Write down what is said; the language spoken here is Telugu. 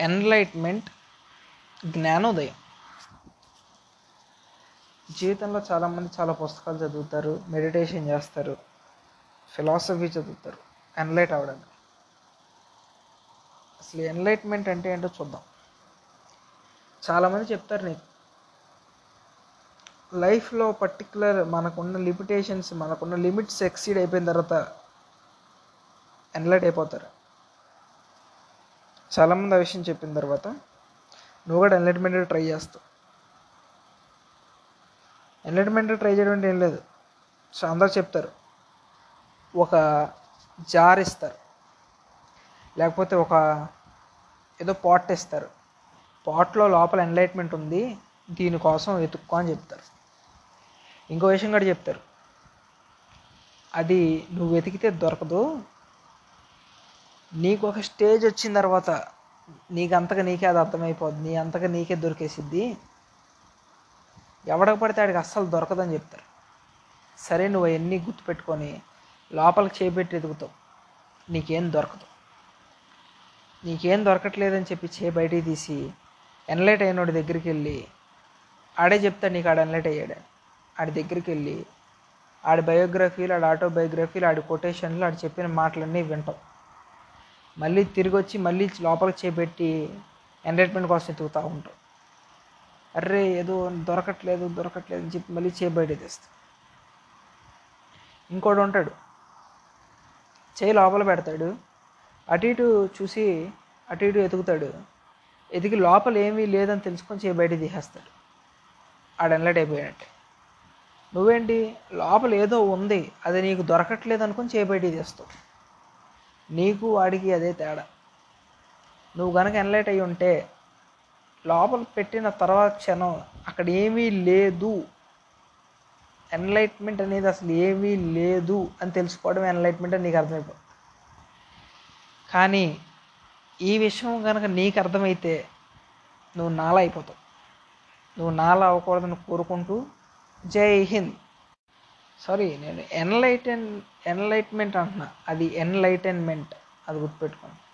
ఎన్లైట్మెంట్ జ్ఞానోదయం. జీవితంలో చాలామంది చాలా పుస్తకాలు చదువుతారు మెడిటేషన్ చేస్తారు ఫిలాసఫీ చదువుతారు ఎన్లైట్ అవ్వడానికి. అసలు ఎన్లైట్మెంట్ అంటే ఏంటో చూద్దాం. చాలామంది చెప్తారు నీకు. లైఫ్లో పర్టికులర్ మనకున్న లిమిటేషన్స్ మనకున్న లిమిట్స్ ఎక్సీడ్ అయిపోయిన తర్వాత ఎన్లైట్ అయిపోతారు. చాలామంది ఆ విషయం చెప్పిన తర్వాత నువ్వు కూడా ఎన్లైట్మెంట్ ట్రై చేస్తావు. ఎన్లైట్మెంట్ ట్రై చేయడం అంటే ఏం లేదు. సో అందరు చెప్తారు. ఒక జార్ ఇస్తారు. లేకపోతే ఒక ఏదో పాట్ ఇస్తారు. పాట్లో లోపల ఎన్లైట్మెంట్ ఉంది. దీనికోసం వెతుక్కో అని చెప్తారు. ఇంకో విషయం కూడా చెప్తారు. అది నువ్వు వెతికితే దొరకదు. నీకు ఒక స్టేజ్ వచ్చిన తర్వాత నీకు అంతగా నీకే అది అర్థమైపోద్ది నీ అంతగా నీకే దొరికేసిద్ది. ఎవడకు పడితే ఆడికి అస్సలు దొరకదని చెప్తారు. సరే నువ్వు అవన్నీ గుర్తుపెట్టుకొని లోపలికి చేపెట్టి ఎదుగుతావు. నీకేం దొరకదు. నీకేం దొరకట్లేదని చెప్పి చే బయటికి తీసి ఎన్లైట్ అయినోడి దగ్గరికి వెళ్ళి ఆడే చెప్తాడు నీకు ఆడ ఎన్లైట్ అయ్యాడు. ఆడి దగ్గరికి వెళ్ళి ఆడి బయోగ్రఫీలు ఆడి ఆటోబయోగ్రఫీలు ఆడి కొటేషన్లు ఆడు చెప్పిన మాటలన్నీ వింటాం మళ్ళీ తిరిగి వచ్చి మళ్ళీ లోపలికి చేపెట్టి ఎంటర్టైన్మెంట్ కోసం ఎతుకుతూ ఉంటాం. అర్రే ఏదో దొరకట్లేదు దొరకట్లేదు అని చెప్పి మళ్ళీ చేయి బయట తెస్తాం ఇంకోడు ఉంటాడు. చేయి లోపల పెడతాడు. అటు ఇటు చూసి అటు ఇటు ఎతుకుతాడు. ఎతికి లోపల ఏమీ లేదని తెలుసుకొని చేయి బయట తీసేస్తాడు. ఆడ ఎన్లైట్ నువ్వేంటి? లోపల ఏదో ఉంది. అది నీకు దొరకట్లేదు అనుకుని చేయి బయట తీస్తావు నీకు వాడికి అదే తేడా. నువ్వు కనుక ఎన్లైట్ అయి ఉంటే లోపల పెట్టిన తర్వాత క్షణం అక్కడ ఏమీ లేదు. ఎన్లైట్మెంట్ అనేది అసలు ఏమీ లేదు అని తెలుసుకోవడం ఎన్లైట్మెంట్ అని నీకు అర్థమైపోతుంది. కానీ ఈ విషయం కనుక నీకు అర్థమైతే నువ్వు నాలా అయిపోతావు. నువ్వు నాలా అవ్వకూడదని కోరుకుంటూ జై హింద్. సారీ నేను ఎన్లైటెన్ ఎన్లైట్మెంట్ అంటున్నా. అది ఎన్లైటన్మెంట్ అది గుర్తుపెట్టుకోండి.